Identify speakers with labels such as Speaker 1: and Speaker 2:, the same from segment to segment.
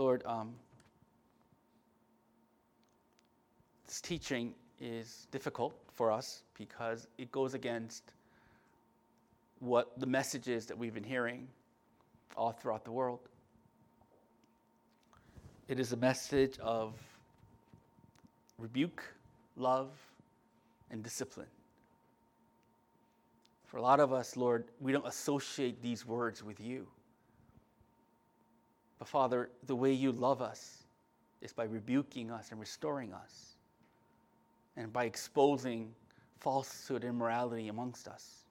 Speaker 1: Lord, um, this teaching is difficult for us because it goes against what the messages that we've been hearing all throughout the world. It is a message of rebuke, love, and discipline. For a lot of us, Lord, we don't associate these words with you. But Father, the way you love us is by rebuking us and restoring us, and by exposing falsehood and immorality amongst us.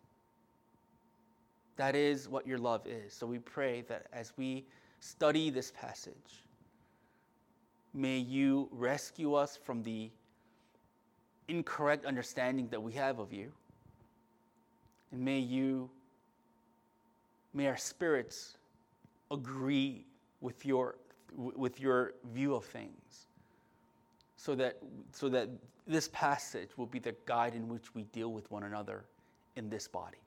Speaker 1: That is what your love is. So we pray that as we study this passage, may you rescue us from the incorrect understanding that we have of you. And may you, may our spirits agree with your, with your view of things so that, so that this passage will be the guide in which we deal with one another in this body.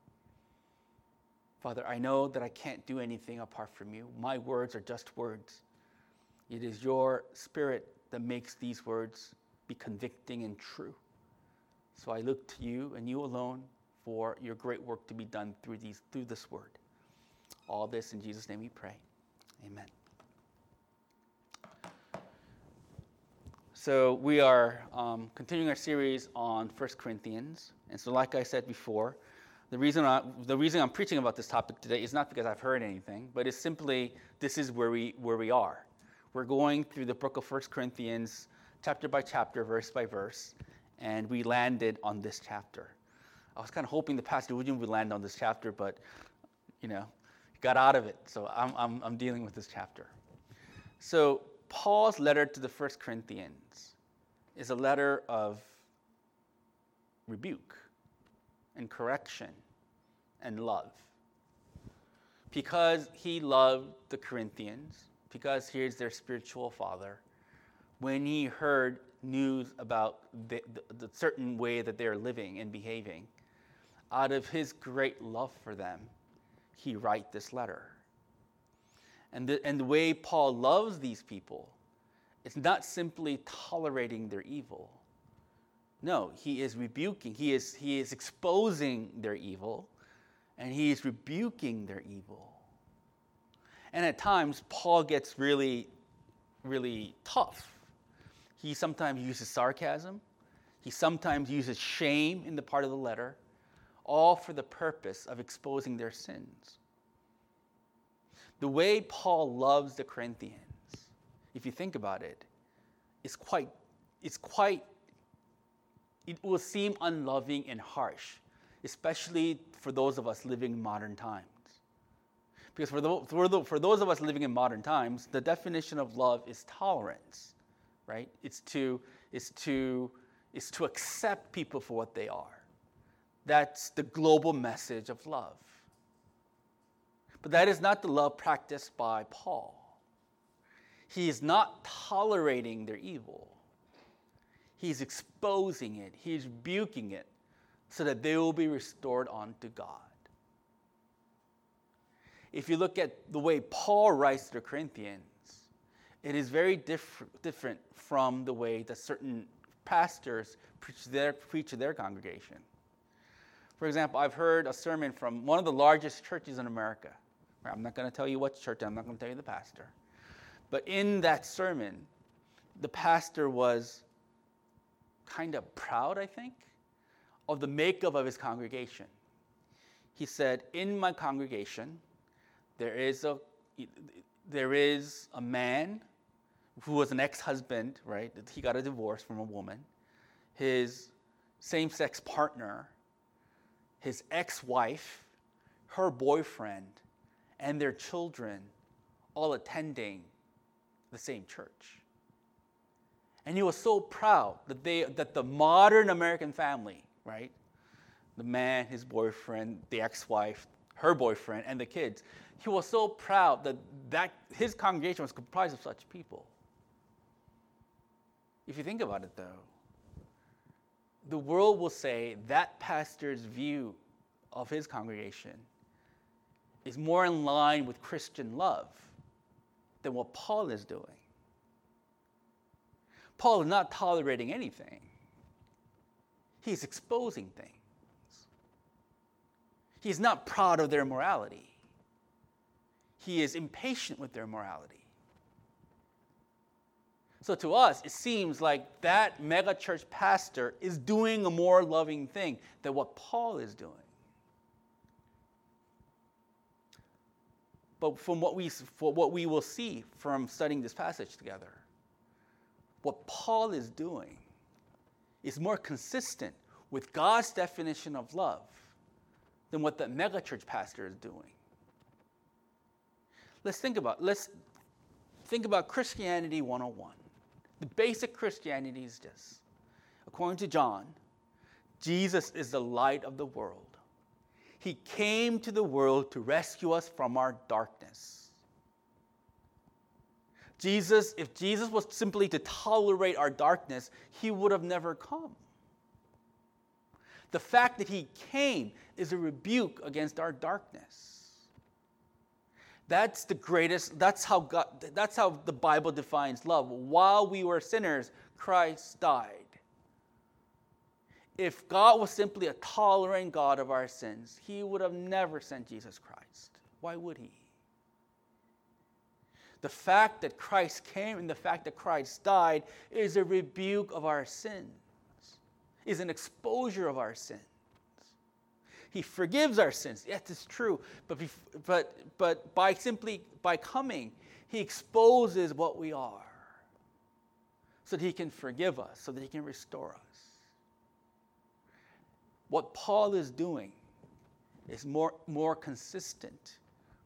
Speaker 1: Father, I know that I can't do anything apart from you. My words are just words. It is your spirit that makes these words be convicting and true. So I look to you and you alone for your great work to be done through, these, through this word. All this in Jesus' name we pray. Amen. So we are um, continuing our series on 1 Corinthians. And so, like I said before, the reason, I, the reason I'm preaching about this topic today is not because I've heard anything, but it's simply this is where we, where we are. We're going through the book of 1 Corinthians, chapter by chapter, verse by verse, and we landed on this chapter. I was kind of hoping the Pastor Woodin would land on this chapter, but, you know, got out of it. So I'm, I'm, I'm dealing with this chapter. So Paul's letter to the First Corinthians is a letter of rebuke and correction and love. Because he loved the Corinthians, because he is their spiritual father, when he heard news about the, the, the certain way that they're living and behaving, out of his great love for them, he write this letter. And the, and the way Paul loves these people is not simply tolerating their evil. No, he is rebuking, he is, he is exposing their evil, and he is rebuking their evil. And at times, Paul gets really, really tough. He sometimes uses sarcasm, he sometimes uses shame in the part of the letter, all for the purpose of exposing their sins the way Paul loves the Corinthians, if you think about it, is quite, it's quite, it will seem unloving and harsh, especially for those of us living in modern times. Because for, the, for, the, for those of us living in modern times, the definition of love is tolerance, right? It's to, it's to, it's to accept people for what they are. That's the global message of love. But that is not the love practiced by Paul. He is not tolerating their evil, he's exposing it, he's rebuking it so that they will be restored unto God. If you look at the way Paul writes to the Corinthians, it is very diff- different from the way that certain pastors preach their, preach to their congregation. For example, I've heard a sermon from one of the largest churches in America. I'm not going to tell you what church, I'm not going to tell you the pastor. But in that sermon, the pastor was kind of proud, I think, of the makeup of his congregation. He said, In my congregation, there is a, there is a man who was an ex husband, right? He got a divorce from a woman. His same sex partner, his ex wife, her boyfriend, and their children all attending the same church. And he was so proud that, they, that the modern American family, right? The man, his boyfriend, the ex wife, her boyfriend, and the kids, he was so proud that, that his congregation was comprised of such people. If you think about it, though, the world will say that pastor's view of his congregation is more in line with Christian love than what Paul is doing. Paul is not tolerating anything, he's exposing things. He's not proud of their morality, he is impatient with their morality. So to us, it seems like that megachurch pastor is doing a more loving thing than what Paul is doing. But from what we, what we will see from studying this passage together, what Paul is doing is more consistent with God's definition of love than what the megachurch pastor is doing. Let's think about let's think about Christianity 101. The basic Christianity is this. According to John, Jesus is the light of the world. He came to the world to rescue us from our darkness. Jesus, if Jesus was simply to tolerate our darkness, he would have never come. The fact that he came is a rebuke against our darkness. That's the greatest, that's how God, that's how the Bible defines love. While we were sinners, Christ died. If God was simply a tolerant God of our sins, he would have never sent Jesus Christ. Why would he? The fact that Christ came and the fact that Christ died is a rebuke of our sins, is an exposure of our sins. He forgives our sins. Yes, it's true. But, but, but by simply by coming, he exposes what we are so that he can forgive us, so that he can restore us. What Paul is doing is more, more consistent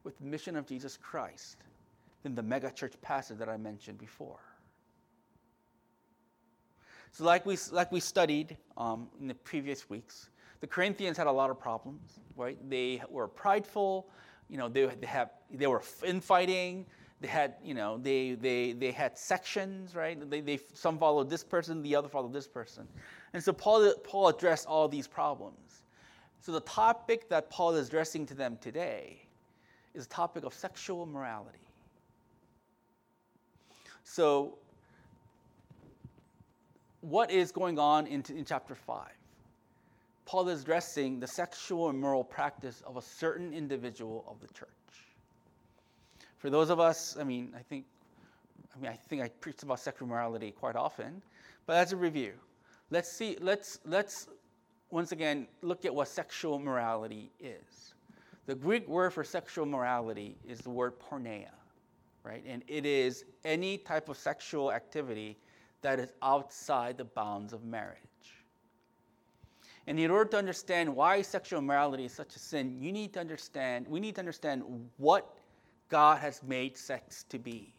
Speaker 1: with the mission of Jesus Christ than the megachurch passage that I mentioned before. So, like we, like we studied um, in the previous weeks, the Corinthians had a lot of problems, right? They were prideful, you know, they, they, have, they were infighting, they had, you know, they, they, they had sections, right? They, they, some followed this person, the other followed this person. And so Paul, Paul addressed all these problems. So the topic that Paul is addressing to them today is the topic of sexual morality. So, what is going on in, in chapter 5? Paul is addressing the sexual and moral practice of a certain individual of the church. For those of us, I mean, I think, I mean, I think I preach about sexual morality quite often, but as a review, let's see, let's let's once again look at what sexual morality is. The Greek word for sexual morality is the word porneia, right? And it is any type of sexual activity that is outside the bounds of marriage. And in order to understand why sexual morality is such a sin, you need to understand, we need to understand what God has made sex to be.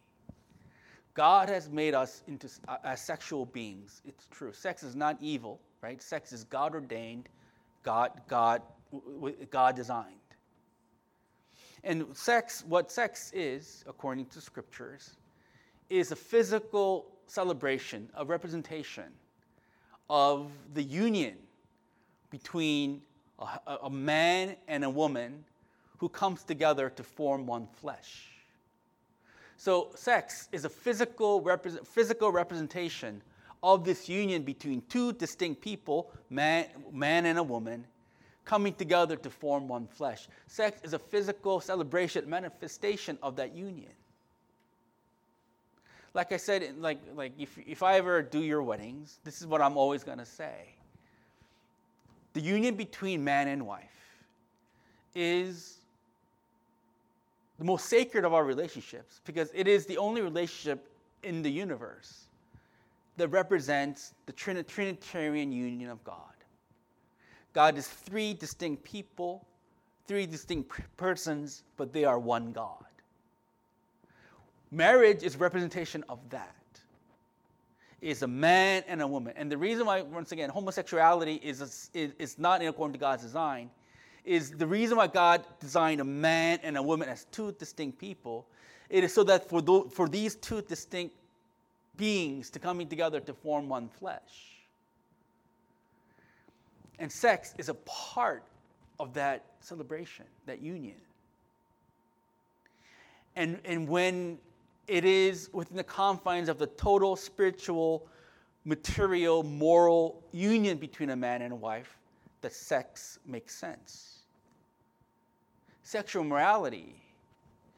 Speaker 1: God has made us into uh, as sexual beings. It's true. Sex is not evil, right? Sex is God ordained, God, God, God designed. And sex, what sex is, according to scriptures, is a physical celebration, a representation of the union between a, a man and a woman who comes together to form one flesh. So, sex is a physical, repre- physical representation of this union between two distinct people, man, man and a woman, coming together to form one flesh. Sex is a physical celebration, manifestation of that union. Like I said, like, like if, if I ever do your weddings, this is what I'm always going to say the union between man and wife is the most sacred of our relationships because it is the only relationship in the universe that represents the Trinitarian union of God. God is three distinct people, three distinct persons, but they are one God. Marriage is representation of that is a man and a woman. And the reason why, once again, homosexuality is, is, is not in accordance to God's design is the reason why God designed a man and a woman as two distinct people. It is so that for, the, for these two distinct beings to coming together to form one flesh. And sex is a part of that celebration, that union. And, and when it is within the confines of the total spiritual, material, moral union between a man and a wife that sex makes sense. Sexual morality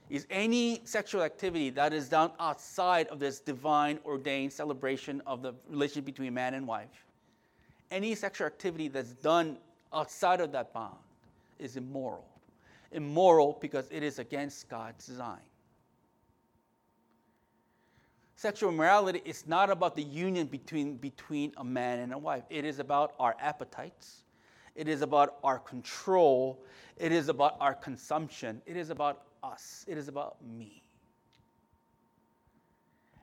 Speaker 1: is any sexual activity that is done outside of this divine ordained celebration of the relationship between man and wife. Any sexual activity that's done outside of that bond is immoral. Immoral because it is against God's design. Sexual morality is not about the union between, between a man and a wife. It is about our appetites. It is about our control. It is about our consumption. It is about us. It is about me.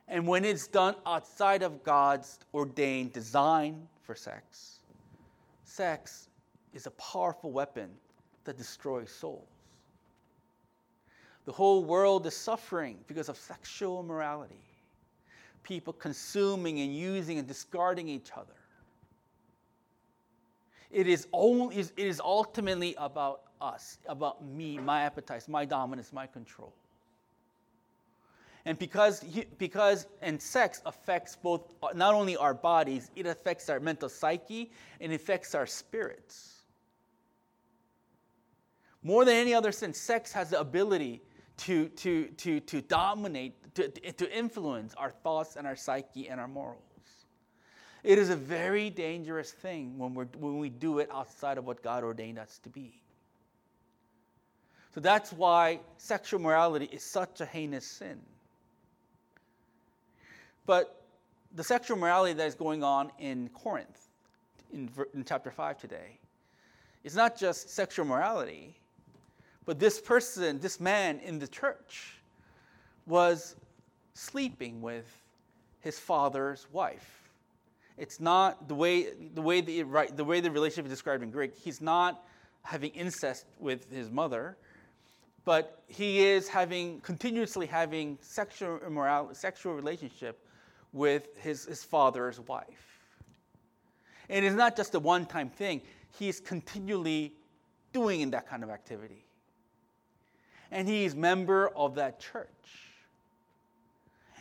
Speaker 1: And when it's done outside of God's ordained design for sex, sex is a powerful weapon that destroys souls. The whole world is suffering because of sexual immorality people consuming and using and discarding each other. It is, only, it is ultimately about us, about me, my appetites, my dominance, my control. And because, because and sex affects both, not only our bodies, it affects our mental psyche and it affects our spirits. More than any other sin, sex has the ability to, to, to, to dominate, to, to influence our thoughts and our psyche and our morals. It is a very dangerous thing when, we're, when we do it outside of what God ordained us to be. So that's why sexual morality is such a heinous sin. But the sexual morality that is going on in Corinth, in, in chapter 5 today, is not just sexual morality, but this person, this man in the church, was sleeping with his father's wife. It's not the way the way the, right, the way the relationship is described in Greek. He's not having incest with his mother, but he is having continuously having sexual immorality, sexual relationship with his, his father's wife. And it's not just a one-time thing. He's continually doing in that kind of activity and he's member of that church.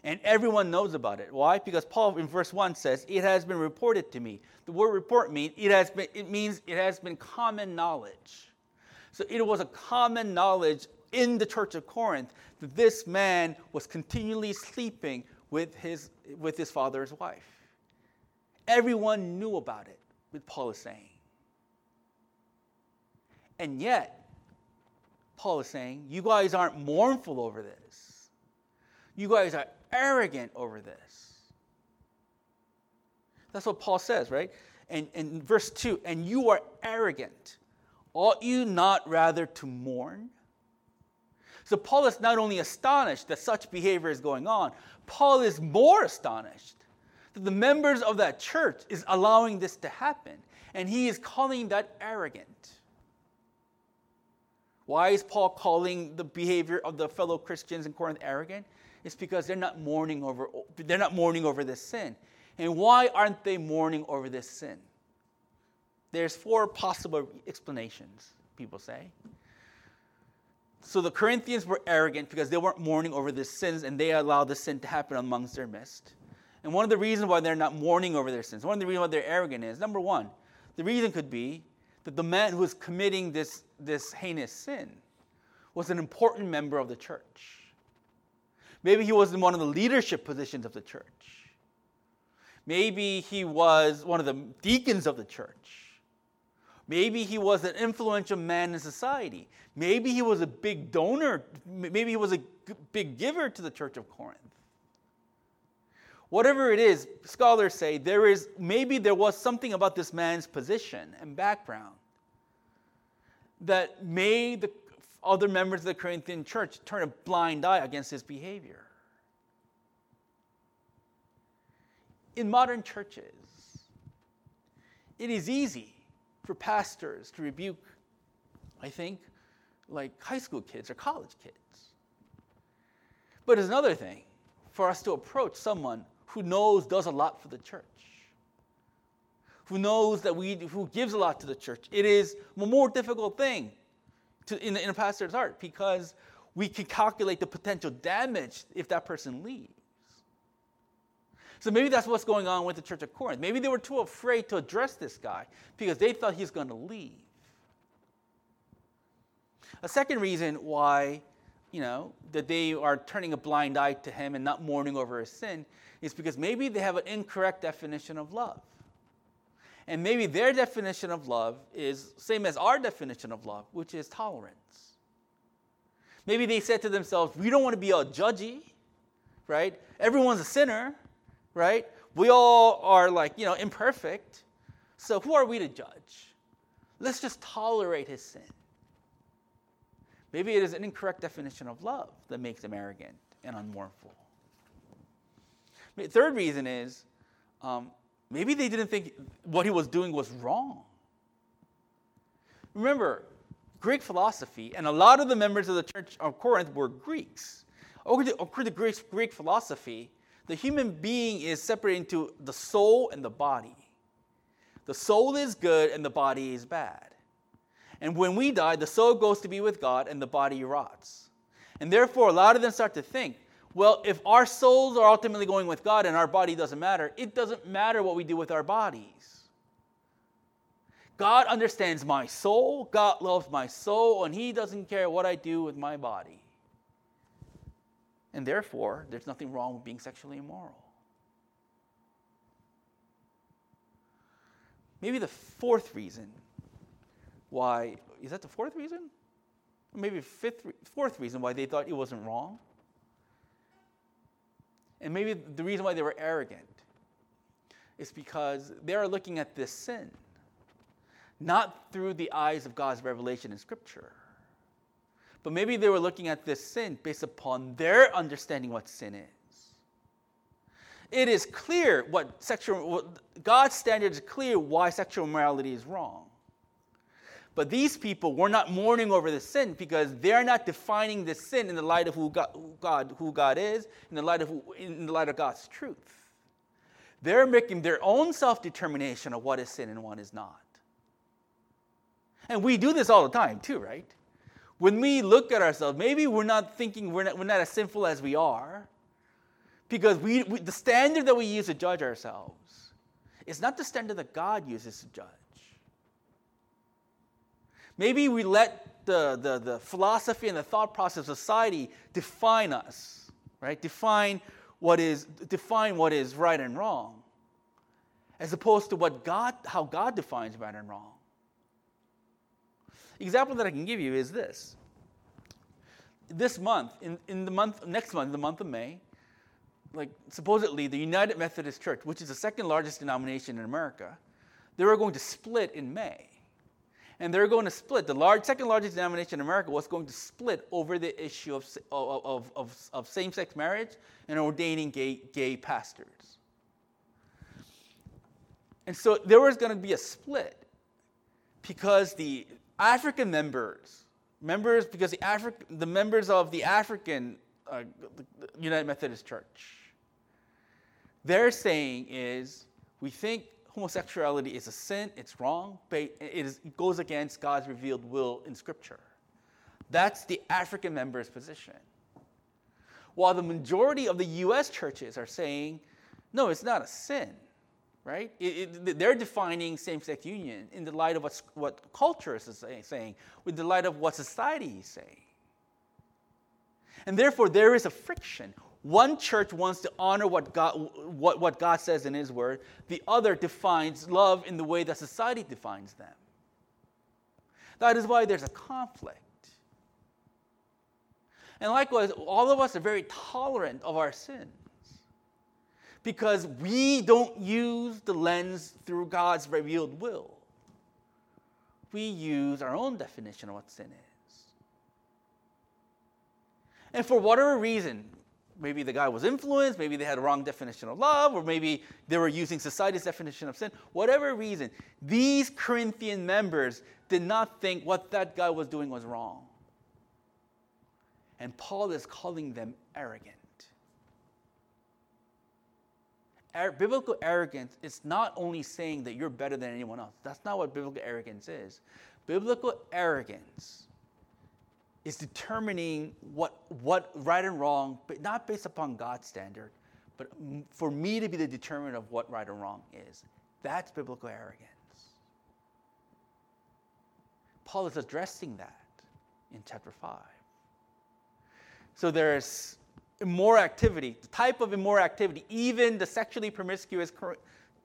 Speaker 1: And everyone knows about it. Why? Because Paul in verse 1 says, It has been reported to me. The word report means it has been it means it has been common knowledge. So it was a common knowledge in the church of Corinth that this man was continually sleeping with his with his father's wife. Everyone knew about it, what Paul is saying. And yet, Paul is saying, you guys aren't mournful over this. You guys are arrogant over this. That's what Paul says, right? And in verse 2, and you are arrogant. Ought you not rather to mourn? So Paul is not only astonished that such behavior is going on, Paul is more astonished that the members of that church is allowing this to happen. And he is calling that arrogant. Why is Paul calling the behavior of the fellow Christians in Corinth arrogant? It's because they're not mourning over they're not mourning over this sin. And why aren't they mourning over this sin? There's four possible explanations, people say. So the Corinthians were arrogant because they weren't mourning over the sins and they allowed the sin to happen amongst their midst. And one of the reasons why they're not mourning over their sins, one of the reasons why they're arrogant is number one, the reason could be that the man who was committing this, this heinous sin was an important member of the church. Maybe he was in one of the leadership positions of the church. Maybe he was one of the deacons of the church. Maybe he was an influential man in society. Maybe he was a big donor. Maybe he was a big giver to the church of Corinth. Whatever it is, scholars say there is maybe there was something about this man's position and background that made the other members of the Corinthian church turn a blind eye against his behavior. In modern churches, it is easy for pastors to rebuke, I think, like high school kids or college kids. But it's another thing for us to approach someone who knows does a lot for the church, who knows that we, who gives a lot to the church. It is a more difficult thing to, in, the in a pastor's heart because we can calculate the potential damage if that person leaves. So maybe that's what's going on with the church of Corinth. Maybe they were too afraid to address this guy because they thought he's going to leave. A second reason why, you know, that they are turning a blind eye to him and not mourning over his sin is because maybe they have an incorrect definition of love. And maybe their definition of love is same as our definition of love, which is tolerance. Maybe they said to themselves, we don't want to be all judgy, right? Everyone's a sinner, right? We all are like, you know, imperfect. So who are we to judge? Let's just tolerate his sin. Maybe it is an incorrect definition of love that makes them arrogant and unmournful. Third reason is um, maybe they didn't think what he was doing was wrong. Remember, Greek philosophy, and a lot of the members of the Church of Corinth were Greeks. According to, Greek, Greek philosophy, the human being is separated into the soul and the body. The soul is good and the body is bad. And when we die, the soul goes to be with God and the body rots. And therefore, a lot of them start to think well, if our souls are ultimately going with God and our body doesn't matter, it doesn't matter what we do with our bodies. God understands my soul, God loves my soul, and He doesn't care what I do with my body. And therefore, there's nothing wrong with being sexually immoral. Maybe the fourth reason why, is that the fourth reason? maybe fifth, fourth reason why they thought it wasn't wrong and maybe the reason why they were arrogant is because they are looking at this sin not through the eyes of God's revelation in Scripture, but maybe they were looking at this sin based upon their understanding what sin is. It is clear what sexual, God's standard is clear why sexual morality is wrong. But these people were not mourning over the sin because they're not defining the sin in the light of who God, who God, who God is, in the, light of, in the light of God's truth. They're making their own self determination of what is sin and what is not. And we do this all the time, too, right? When we look at ourselves, maybe we're not thinking we're not, we're not as sinful as we are because we, we, the standard that we use to judge ourselves is not the standard that God uses to judge. Maybe we let the, the, the philosophy and the thought process of society define us, right? Define what is, define what is right and wrong, as opposed to what God, how God defines right and wrong. Example that I can give you is this. This month, in, in the month, next month, the month of May, like supposedly the United Methodist Church, which is the second largest denomination in America, they were going to split in May and they're going to split. The large, second largest denomination in America was going to split over the issue of, of, of, of same sex marriage and ordaining gay, gay pastors. And so there was going to be a split because the African members, members because the, Afri- the members of the African uh, United Methodist Church, their saying is we think homosexuality is a sin, it's wrong, it, is, it goes against God's revealed will in Scripture. That's the African member's position. While the majority of the US churches are saying, no, it's not a sin, right? It, it, they're defining same sex union in the light of what culture is saying, with the light of what society is saying. And therefore, there is a friction. One church wants to honor what God, what, what God says in His Word, the other defines love in the way that society defines them. That is why there's a conflict. And likewise, all of us are very tolerant of our sins because we don't use the lens through God's revealed will. We use our own definition of what sin is. And for whatever reason, maybe the guy was influenced, maybe they had a wrong definition of love, or maybe they were using society's definition of sin. Whatever reason, these Corinthian members did not think what that guy was doing was wrong. And Paul is calling them arrogant. Ar- biblical arrogance is not only saying that you're better than anyone else. That's not what biblical arrogance is. Biblical arrogance is determining what, what right and wrong, but not based upon God's standard, but for me to be the determinant of what right and wrong is. That's biblical arrogance. Paul is addressing that in chapter 5. So there's immoral activity, the type of immoral activity, even the sexually promiscuous,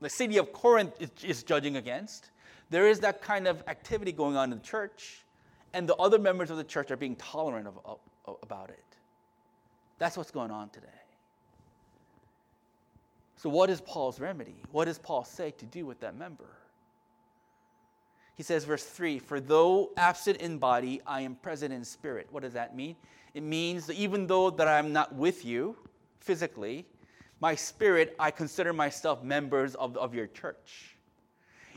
Speaker 1: the city of Corinth is, is judging against. There is that kind of activity going on in the church, and the other members of the church are being tolerant of, of, about it. That's what's going on today. So, what is Paul's remedy? What does Paul say to do with that member? He says, verse 3 For though absent in body, I am present in spirit. What does that mean? It means that even though that I'm not with you physically, my spirit, I consider myself members of, of your church.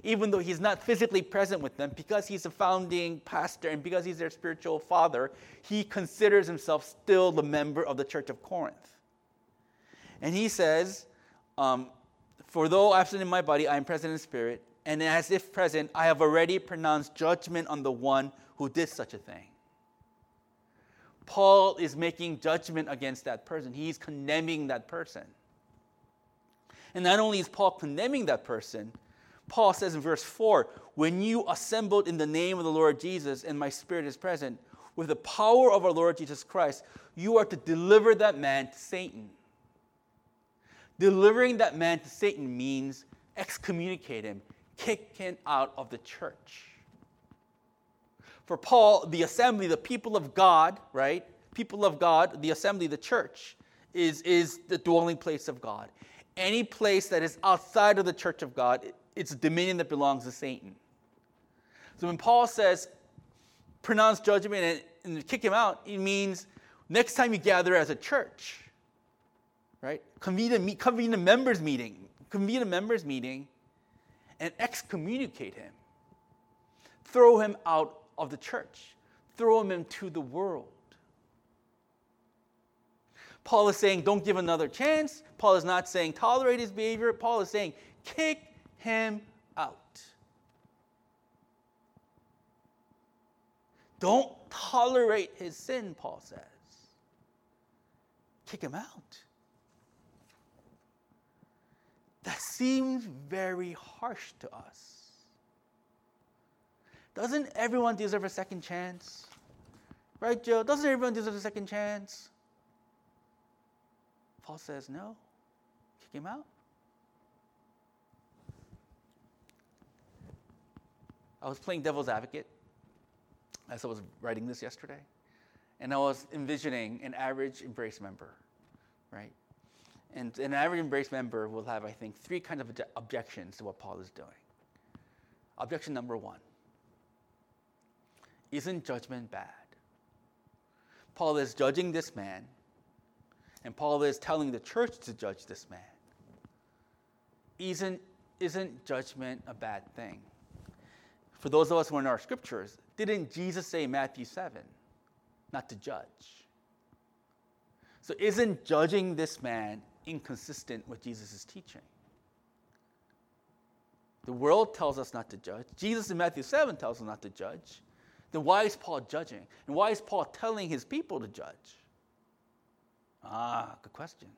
Speaker 1: Even though he's not physically present with them, because he's a founding pastor and because he's their spiritual father, he considers himself still the member of the church of Corinth. And he says, um, For though absent in my body, I am present in spirit, and as if present, I have already pronounced judgment on the one who did such a thing. Paul is making judgment against that person, he's condemning that person. And not only is Paul condemning that person, Paul says in verse 4 When you assembled in the name of the Lord Jesus, and my spirit is present, with the power of our Lord Jesus Christ, you are to deliver that man to Satan. Delivering that man to Satan means excommunicate him, kick him out of the church. For Paul, the assembly, the people of God, right? People of God, the assembly, the church, is, is the dwelling place of God. Any place that is outside of the church of God, it's a dominion that belongs to Satan. So when Paul says, pronounce judgment and, and kick him out, it means next time you gather as a church, right? Convene a, convene a members meeting, convene a members meeting, and excommunicate him. Throw him out of the church, throw him into the world. Paul is saying, don't give another chance. Paul is not saying tolerate his behavior. Paul is saying, kick him out. Don't tolerate his sin, Paul says. Kick him out. That seems very harsh to us. Doesn't everyone deserve a second chance? Right, Joe? Doesn't everyone deserve a second chance? Paul says, no. Kick him out. I was playing devil's advocate as I was writing this yesterday, and I was envisioning an average embrace member, right? And an average embrace member will have, I think, three kinds of objections to what Paul is doing. Objection number one Isn't judgment bad? Paul is judging this man, and Paul is telling the church to judge this man. Isn't, isn't judgment a bad thing? For those of us who are in our scriptures, didn't Jesus say in Matthew 7 not to judge? So isn't judging this man inconsistent with Jesus' teaching? The world tells us not to judge. Jesus in Matthew 7 tells us not to judge. Then why is Paul judging? And why is Paul telling his people to judge? Ah, good question.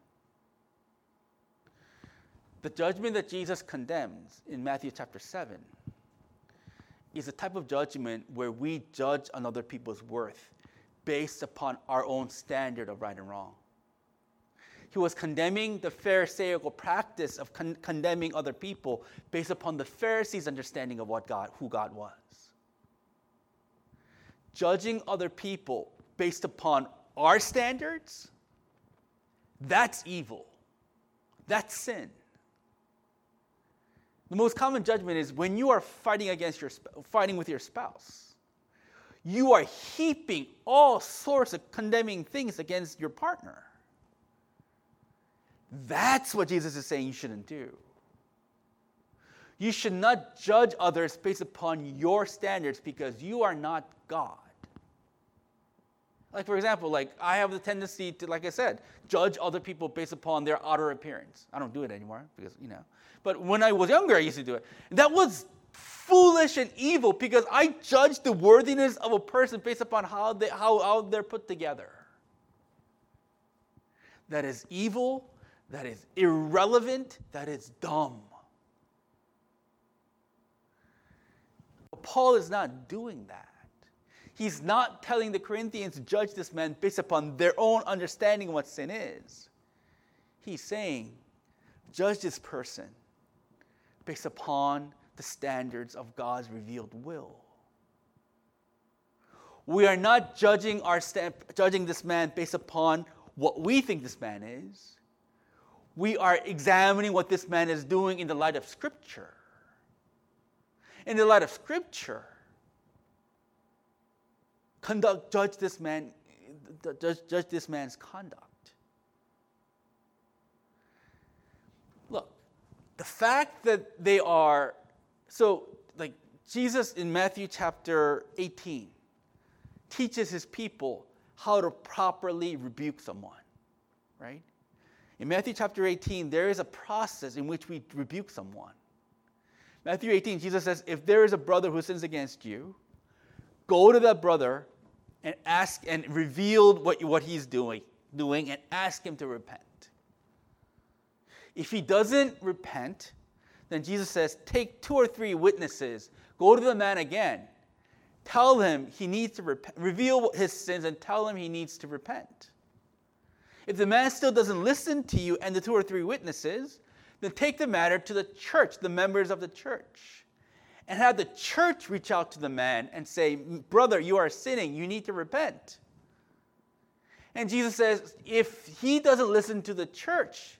Speaker 1: The judgment that Jesus condemns in Matthew chapter 7 is a type of judgment where we judge another people's worth based upon our own standard of right and wrong. He was condemning the Pharisaical practice of con- condemning other people based upon the Pharisees' understanding of what God, who God was. Judging other people based upon our standards, that's evil. That's sin. The most common judgment is when you are fighting against your fighting with your spouse. You are heaping all sorts of condemning things against your partner. That's what Jesus is saying you shouldn't do. You should not judge others based upon your standards because you are not God. Like, for example, like I have the tendency to, like I said, judge other people based upon their outer appearance. I don't do it anymore because, you know. But when I was younger, I used to do it. That was foolish and evil because I judge the worthiness of a person based upon how, they, how, how they're put together. That is evil, that is irrelevant, that is dumb. But Paul is not doing that. He's not telling the Corinthians to judge this man based upon their own understanding of what sin is. He's saying, judge this person based upon the standards of God's revealed will. We are not judging, our st- judging this man based upon what we think this man is. We are examining what this man is doing in the light of Scripture. In the light of Scripture, conduct, judge this man, judge, judge this man's conduct. Look, the fact that they are so like Jesus in Matthew chapter 18 teaches his people how to properly rebuke someone, right? In Matthew chapter 18, there is a process in which we rebuke someone. Matthew 18, Jesus says, If there is a brother who sins against you, go to that brother and ask and reveal what, what he's doing, doing and ask him to repent. If he doesn't repent, then Jesus says, Take two or three witnesses, go to the man again, tell him he needs to repent, reveal his sins, and tell him he needs to repent. If the man still doesn't listen to you and the two or three witnesses, then take the matter to the church, the members of the church and have the church reach out to the man and say, Brother, you are sinning. You need to repent. And Jesus says, if he doesn't listen to the church,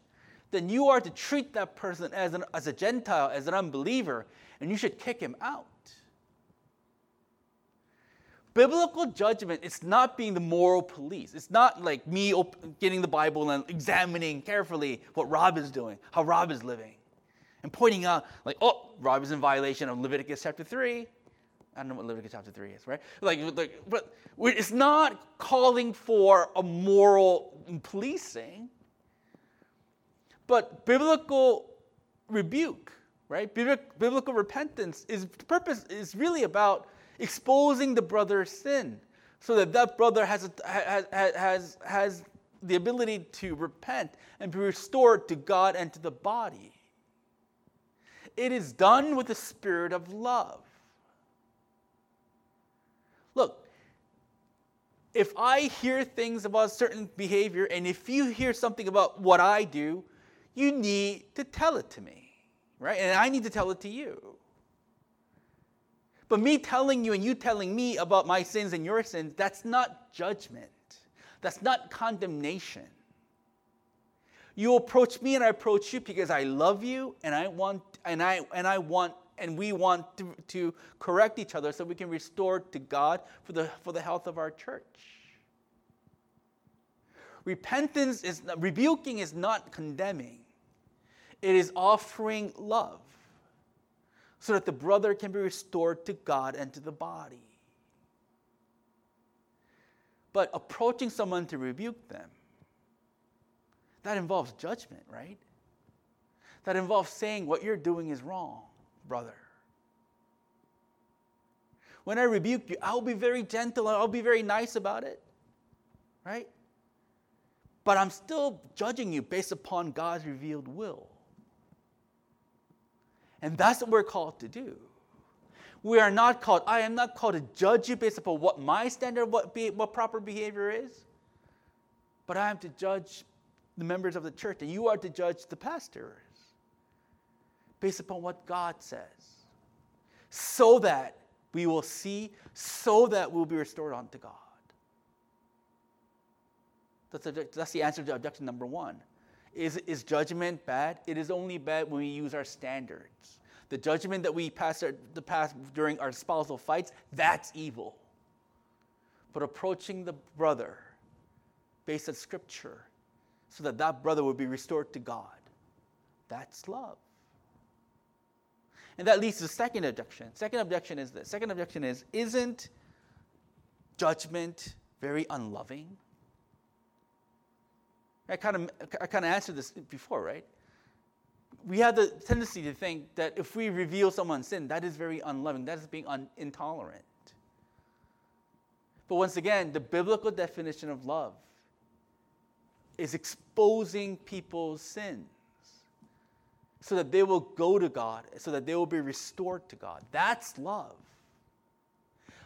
Speaker 1: then you are to treat that person as, an, as a Gentile, as an unbeliever, and you should kick him out. Biblical judgment is not being the moral police. It's not like me getting the Bible and examining carefully what Rob is doing, how Rob is living and pointing out, like, oh, Rob is in violation of Leviticus chapter 3. I don't know what Leviticus chapter 3 is, right? Like, like but it's not calling for a moral policing, but biblical rebuke, right? Biblical repentance is purpose is really about exposing the brother's sin so that that brother has, has, has, has the ability to repent and be restored to God and to the body. It is done with the spirit of love. Look, if I hear things about certain behavior, and if you hear something about what I do, you need to tell it to me, right? And I need to tell it to you. But me telling you and you telling me about my sins and your sins, that's not judgment. That's not condemnation. You approach me and I approach you because I love you and I want and I and I want and we want to, to correct each other so we can restore to God for the for the health of our church. Repentance is rebuking is not condemning. It is offering love so that the brother can be restored to God and to the body. But approaching someone to rebuke them that involves judgment, right? That involves saying what you're doing is wrong, brother. When I rebuke you, I'll be very gentle, I'll be very nice about it, right? But I'm still judging you based upon God's revealed will. And that's what we're called to do. We are not called, I am not called to judge you based upon what my standard, what, be, what proper behavior is, but I am to judge the members of the church, and you are to judge the pastors based upon what God says, so that we will see, so that we'll be restored unto God. That's, that's the answer to objection number one. Is, is judgment bad? It is only bad when we use our standards. The judgment that we pass, our, the pass during our spousal fights, that's evil. But approaching the brother based on scripture so that that brother would be restored to God. That's love. And that leads to the second objection. Second objection is this. Second objection is isn't judgment very unloving? I kind of I kind of answered this before, right? we have the tendency to think that if we reveal someone's sin, that is very unloving, that is being un- intolerant. But once again, the biblical definition of love is exposing people's sins so that they will go to God, so that they will be restored to God. That's love.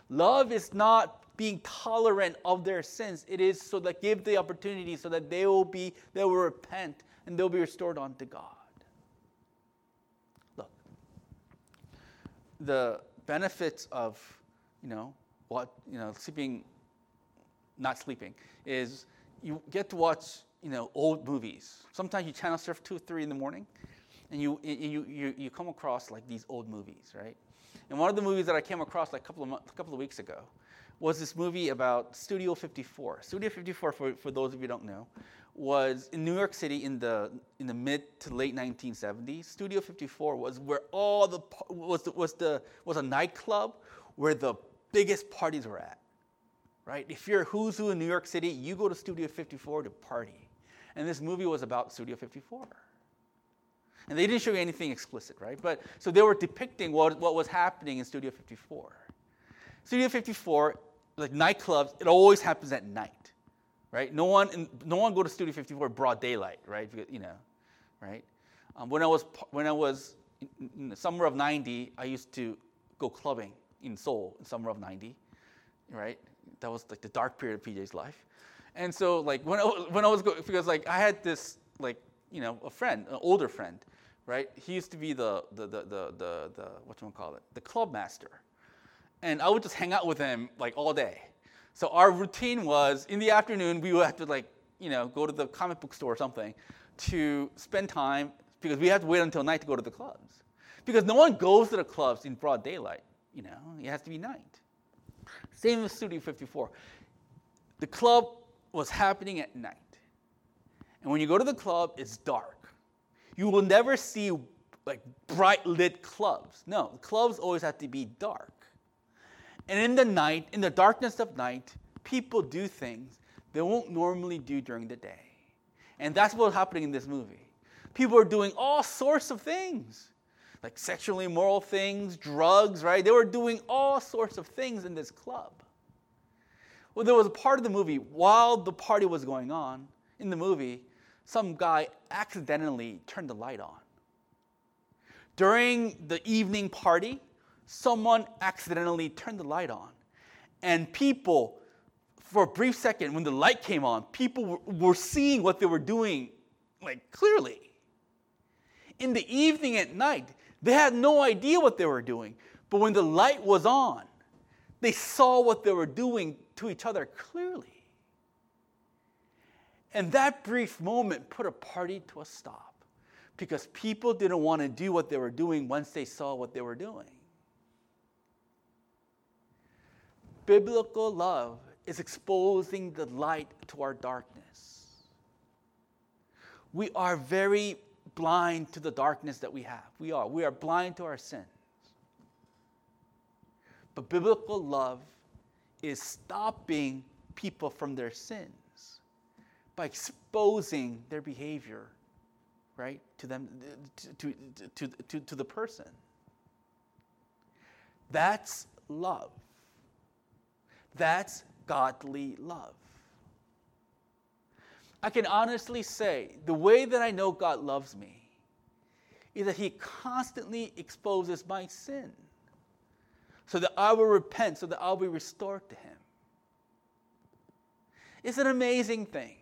Speaker 1: Love is not being tolerant of their sins. It is so that give the opportunity so that they will be they will repent and they'll be restored unto God. Look. The benefits of, you know, what, you know, sleeping not sleeping is you get to watch, you know, old movies. Sometimes you channel surf two, or three in the morning, and you, you, you, you come across like these old movies, right? And one of the movies that I came across like a couple of, a couple of weeks ago was this movie about Studio 54. Studio 54, for, for those of you don't know, was in New York City in the, in the mid to late 1970s. Studio 54 was where all the, was the, was the, was a nightclub where the biggest parties were at right? If you're a who's who in New York City, you go to Studio 54 to party. And this movie was about Studio 54. And they didn't show you anything explicit, right? But so they were depicting what, what was happening in Studio 54. Studio 54, like nightclubs, it always happens at night, right? No one, no one go to Studio 54 broad daylight, right? Because, you know, right? Um, when I was when I was in the summer of '90, I used to go clubbing in Seoul in summer of '90, right? that was like the dark period of PJ's life. And so like when I, when I was going, because like I had this like, you know, a friend, an older friend, right? He used to be the, the, the, the, the, the what you call it, the club master. And I would just hang out with him like all day. So our routine was in the afternoon, we would have to like, you know, go to the comic book store or something to spend time because we had to wait until night to go to the clubs. Because no one goes to the clubs in broad daylight, you know, it has to be night. Same with Studio 54. The club was happening at night. And when you go to the club, it's dark. You will never see like bright lit clubs. No, clubs always have to be dark. And in the night, in the darkness of night, people do things they won't normally do during the day. And that's what's happening in this movie. People are doing all sorts of things like sexually immoral things, drugs, right? They were doing all sorts of things in this club. Well, there was a part of the movie while the party was going on in the movie, some guy accidentally turned the light on. During the evening party, someone accidentally turned the light on. And people, for a brief second, when the light came on, people were seeing what they were doing like clearly. In the evening at night, they had no idea what they were doing. But when the light was on, they saw what they were doing to each other clearly. And that brief moment put a party to a stop because people didn't want to do what they were doing once they saw what they were doing. Biblical love is exposing the light to our darkness. We are very blind to the darkness that we have. We are. We are blind to our sins. But biblical love is stopping people from their sins by exposing their behavior, right, to them, to, to, to, to, the person. That's love. That's godly love. I can honestly say the way that I know God loves me is that He constantly exposes my sin so that I will repent, so that I'll be restored to Him. It's an amazing thing.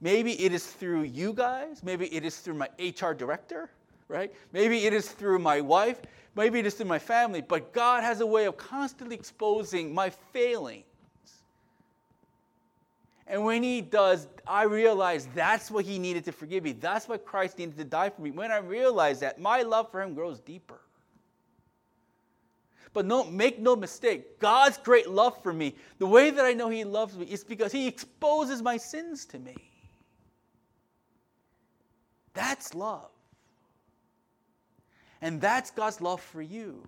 Speaker 1: Maybe it is through you guys, maybe it is through my HR director, right? Maybe it is through my wife, maybe it is through my family, but God has a way of constantly exposing my failing and when he does, I realize that's what he needed to forgive me. That's what Christ needed to die for me. When I realize that, my love for him grows deeper. But no, make no mistake, God's great love for me, the way that I know he loves me is because he exposes my sins to me. That's love. And that's God's love for you.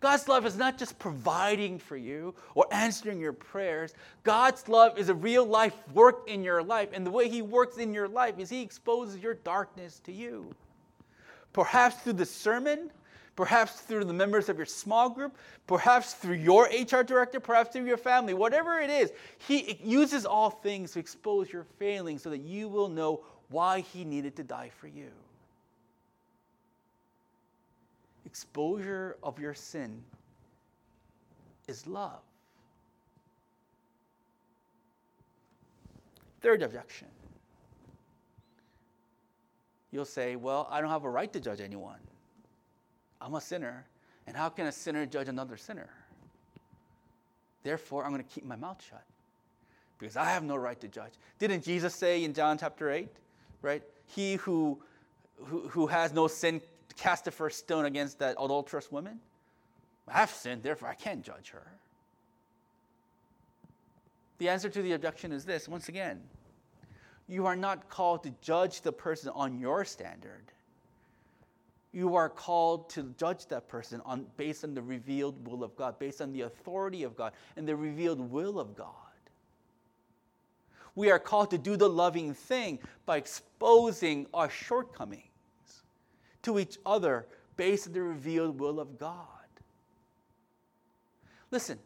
Speaker 1: God's love is not just providing for you or answering your prayers. God's love is a real life work in your life. And the way He works in your life is He exposes your darkness to you. Perhaps through the sermon, perhaps through the members of your small group, perhaps through your HR director, perhaps through your family, whatever it is, He uses all things to expose your failings so that you will know why He needed to die for you exposure of your sin is love. Third objection. You'll say, Well, I don't have a right to judge anyone. I'm a sinner. And how can a sinner judge another sinner? Therefore, I'm going to keep my mouth shut because I have no right to judge. Didn't Jesus say in John chapter 8, right? He who, who, who has no sin cast the first stone against that adulterous woman? I have sinned, therefore I can't judge her. The answer to the objection is this once again, you are not called to judge the person on your standard. You are called to judge that person on, based on the revealed will of God, based on the authority of God and the revealed will of God. We are called to do the loving thing by exposing our shortcomings to each other based on the revealed will of God. Listen,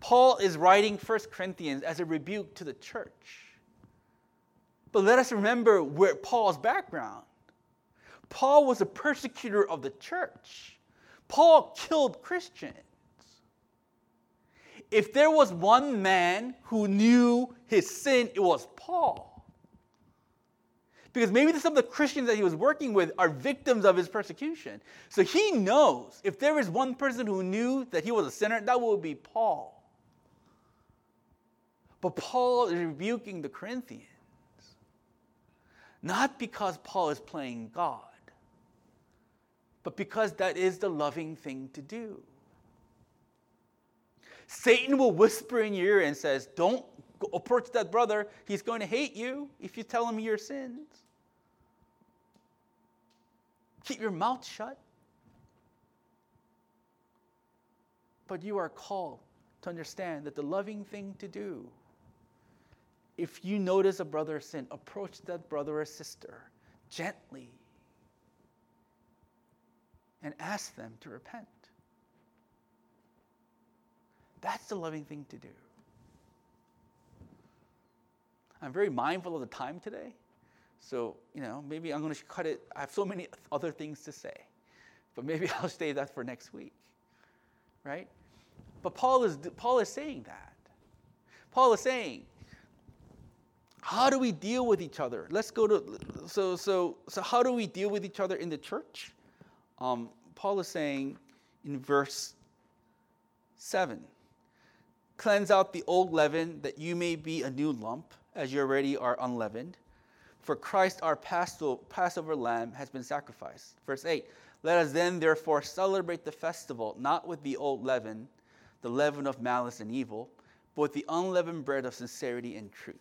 Speaker 1: Paul is writing 1 Corinthians as a rebuke to the church. But let us remember where Paul's background. Paul was a persecutor of the church. Paul killed Christians. If there was one man who knew his sin, it was Paul. Because maybe some of the Christians that he was working with are victims of his persecution. So he knows if there is one person who knew that he was a sinner, that would be Paul. But Paul is rebuking the Corinthians. Not because Paul is playing God, but because that is the loving thing to do. Satan will whisper in your ear and says, Don't approach that brother. He's going to hate you if you tell him your sins. Keep your mouth shut. But you are called to understand that the loving thing to do, if you notice a brother sin, approach that brother or sister gently and ask them to repent. That's the loving thing to do. I'm very mindful of the time today. So, you know, maybe I'm going to cut it. I have so many other things to say, but maybe I'll save that for next week. Right? But Paul is, Paul is saying that. Paul is saying, how do we deal with each other? Let's go to, so, so, so how do we deal with each other in the church? Um, Paul is saying in verse 7 Cleanse out the old leaven that you may be a new lump, as you already are unleavened. For Christ, our Passover lamb, has been sacrificed. Verse 8 Let us then, therefore, celebrate the festival, not with the old leaven, the leaven of malice and evil, but with the unleavened bread of sincerity and truth.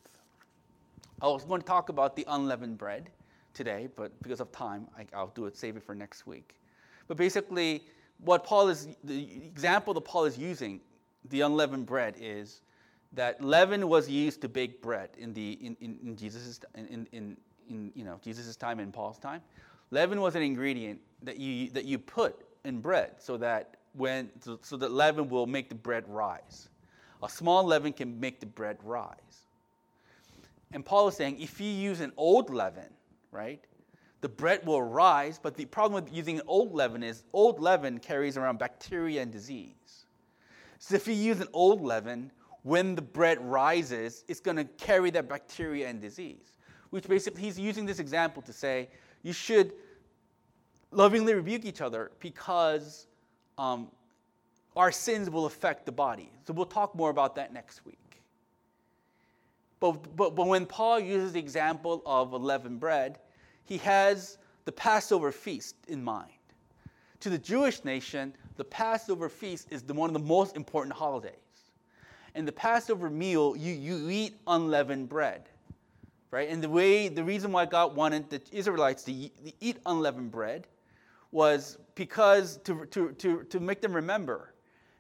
Speaker 1: I was going to talk about the unleavened bread today, but because of time, I, will do it, save it for next week. But basically, what Paul is, the example that Paul is using, the unleavened bread, is that leaven was used to bake bread in, the, in, in, in Jesus' in, in, in, you know, Jesus's time and Paul's time. Leaven was an ingredient that you, that you put in bread so that, when, so, so that leaven will make the bread rise. A small leaven can make the bread rise. And Paul is saying if you use an old leaven, right, the bread will rise, but the problem with using old leaven is old leaven carries around bacteria and disease. So if you use an old leaven, when the bread rises, it's going to carry that bacteria and disease. Which basically, he's using this example to say you should lovingly rebuke each other because um, our sins will affect the body. So we'll talk more about that next week. But, but, but when Paul uses the example of leavened bread, he has the Passover feast in mind. To the Jewish nation, the Passover feast is the, one of the most important holidays in the Passover meal, you, you eat unleavened bread. Right? And the way the reason why God wanted the Israelites to eat, to eat unleavened bread was because to, to, to, to make them remember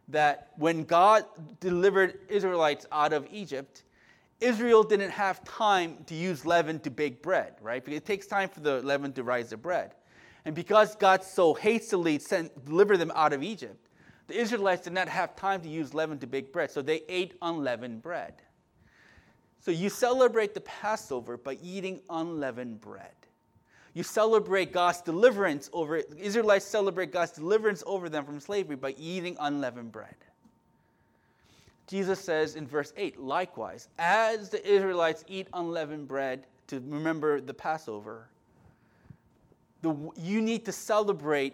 Speaker 1: that when God delivered Israelites out of Egypt, Israel didn't have time to use leaven to bake bread, right? Because it takes time for the leaven to rise the bread. And because God so hastily sent, delivered them out of Egypt, the Israelites did not have time to use leaven to bake bread, so they ate unleavened bread. So you celebrate the Passover by eating unleavened bread. You celebrate God's deliverance over Israelites celebrate God's deliverance over them from slavery by eating unleavened bread. Jesus says in verse 8, likewise, as the Israelites eat unleavened bread to remember the Passover, the, you need to celebrate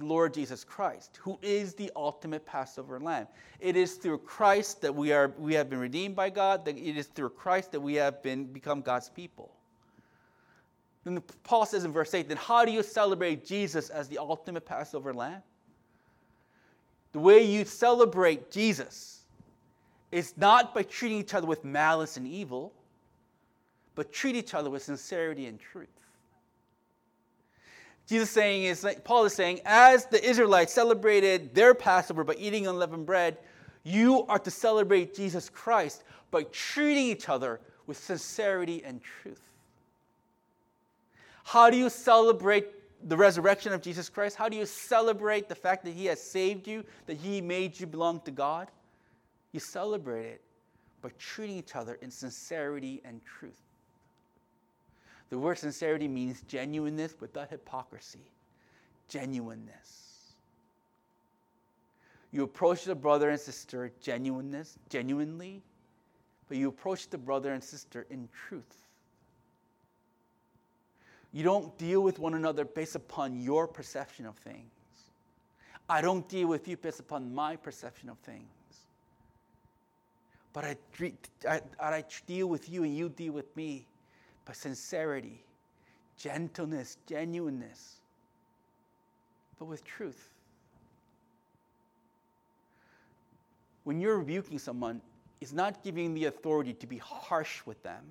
Speaker 1: Lord Jesus Christ, who is the ultimate Passover lamb. It is through Christ that we, are, we have been redeemed by God, that it is through Christ that we have been, become God's people. Then Paul says in verse 8, then how do you celebrate Jesus as the ultimate Passover lamb? The way you celebrate Jesus is not by treating each other with malice and evil, but treat each other with sincerity and truth. Jesus saying is Paul is saying, as the Israelites celebrated their Passover by eating unleavened bread, you are to celebrate Jesus Christ by treating each other with sincerity and truth. How do you celebrate the resurrection of Jesus Christ? How do you celebrate the fact that He has saved you, that He made you belong to God? You celebrate it by treating each other in sincerity and truth. The word sincerity means genuineness without hypocrisy. Genuineness. You approach the brother and sister genuineness, genuinely, but you approach the brother and sister in truth. You don't deal with one another based upon your perception of things. I don't deal with you based upon my perception of things. But I, I, I deal with you and you deal with me by sincerity, gentleness, genuineness, but with truth. When you're rebuking someone, it's not giving the authority to be harsh with them.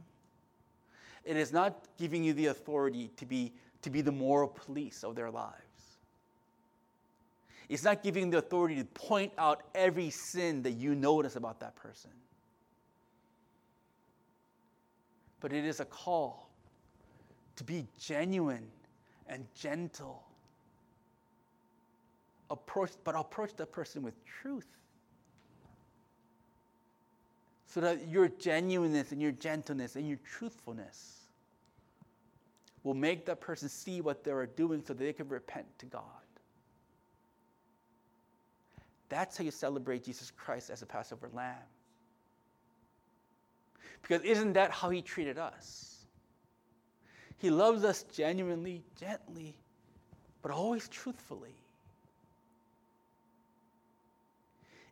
Speaker 1: It is not giving you the authority to be, to be the moral police of their lives. It's not giving the authority to point out every sin that you notice about that person. But it is a call to be genuine and gentle. Approach, but approach that person with truth. So that your genuineness and your gentleness and your truthfulness will make that person see what they are doing so that they can repent to God. That's how you celebrate Jesus Christ as a Passover lamb. Because isn't that how he treated us? He loves us genuinely, gently, but always truthfully.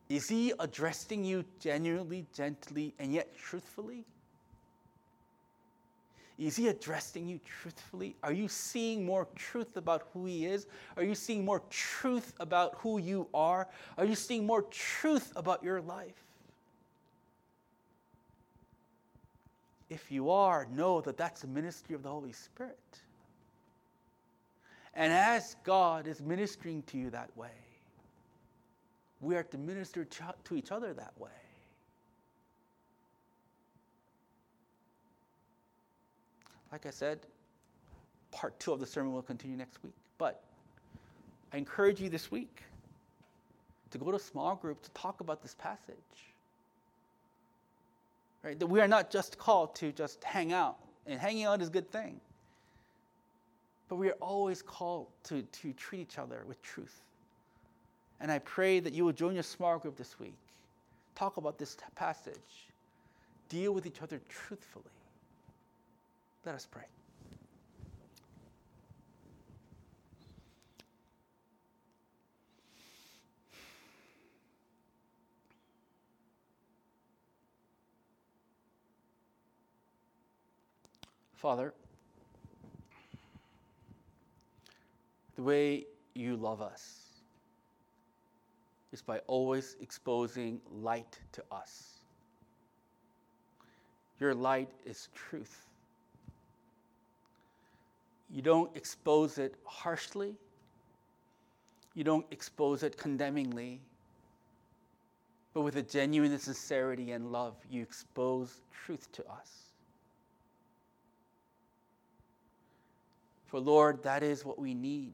Speaker 1: Is he addressing you genuinely, gently, and yet truthfully? Is he addressing you truthfully? Are you seeing more truth about who he is? Are you seeing more truth about who you are? Are you seeing more truth about your life? If you are, know that that's the ministry of the Holy Spirit. And as God is ministering to you that way, we are to minister to each other that way. Like I said, part two of the sermon will continue next week. But I encourage you this week to go to a small group to talk about this passage. Right? That we are not just called to just hang out, and hanging out is a good thing. But we are always called to, to treat each other with truth. And I pray that you will join your small group this week. Talk about this passage. Deal with each other truthfully. Let us pray. Father, the way you love us is by always exposing light to us. Your light is truth. You don't expose it harshly, You don't expose it condemningly, but with a genuine sincerity and love, you expose truth to us. For Lord, that is what we need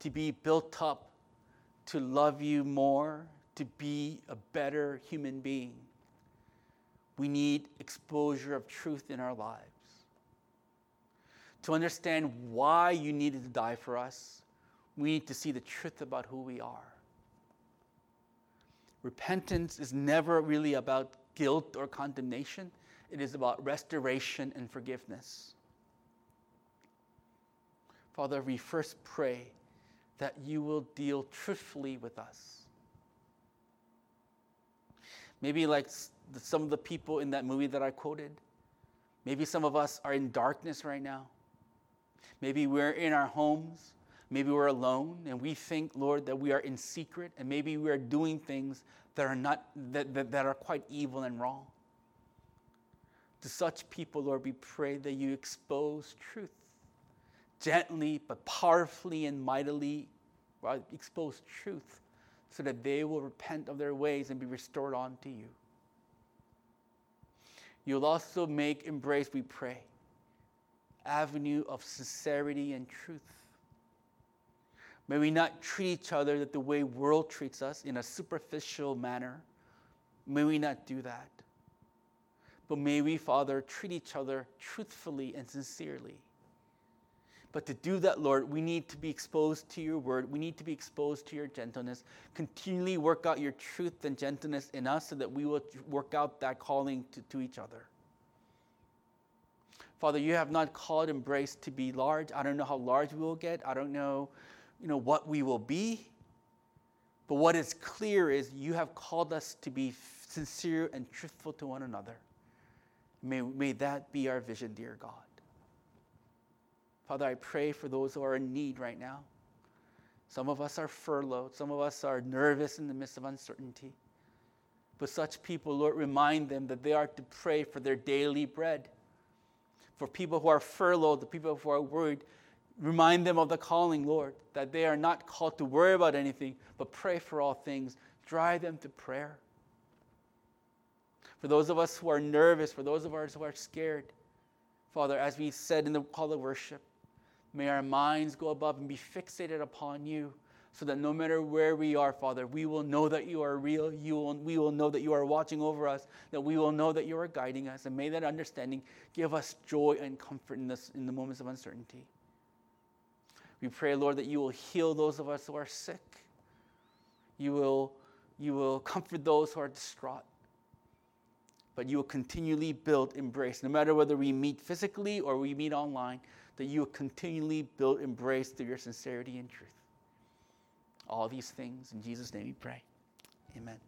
Speaker 1: to be built up, to love you more, to be a better human being. We need exposure of truth in our lives. To understand why you needed to die for us, we need to see the truth about who we are. Repentance is never really about guilt or condemnation, it is about restoration and forgiveness. Father, we first pray that you will deal truthfully with us. Maybe like some of the people in that movie that I quoted, maybe some of us are in darkness right now. Maybe we're in our homes. Maybe we're alone and we think, Lord, that we are in secret and maybe we are doing things that are, not, that, that, that are quite evil and wrong. To such people, Lord, we pray that you expose truth gently but powerfully and mightily expose truth so that they will repent of their ways and be restored unto you. You'll also make embrace, we pray, avenue of sincerity and truth. May we not treat each other that the way world treats us in a superficial manner. May we not do that. But may we, Father, treat each other truthfully and sincerely. But to do that, Lord, we need to be exposed to your word. We need to be exposed to your gentleness. Continually work out your truth and gentleness in us so that we will work out that calling to, to each other. Father, you have not called embrace to be large. I don't know how large we will get. I don't know, you know what we will be. But what is clear is you have called us to be sincere and truthful to one another. May, may that be our vision, dear God. Father, I pray for those who are in need right now. Some of us are furloughed, some of us are nervous in the midst of uncertainty. But such people, Lord, remind them that they are to pray for their daily bread. For people who are furloughed, the people who are worried, remind them of the calling, Lord, that they are not called to worry about anything, but pray for all things. Drive them to prayer. For those of us who are nervous, for those of us who are scared, Father, as we said in the call of worship, May our minds go above and be fixated upon you so that no matter where we are, Father, we will know that you are real. You will, we will know that you are watching over us, that we will know that you are guiding us. And may that understanding give us joy and comfort in, this, in the moments of uncertainty. We pray, Lord, that you will heal those of us who are sick. You will, you will comfort those who are distraught. But you will continually build embrace, no matter whether we meet physically or we meet online that you will continually build embrace through your sincerity and truth. All these things in Jesus' name we pray. Amen.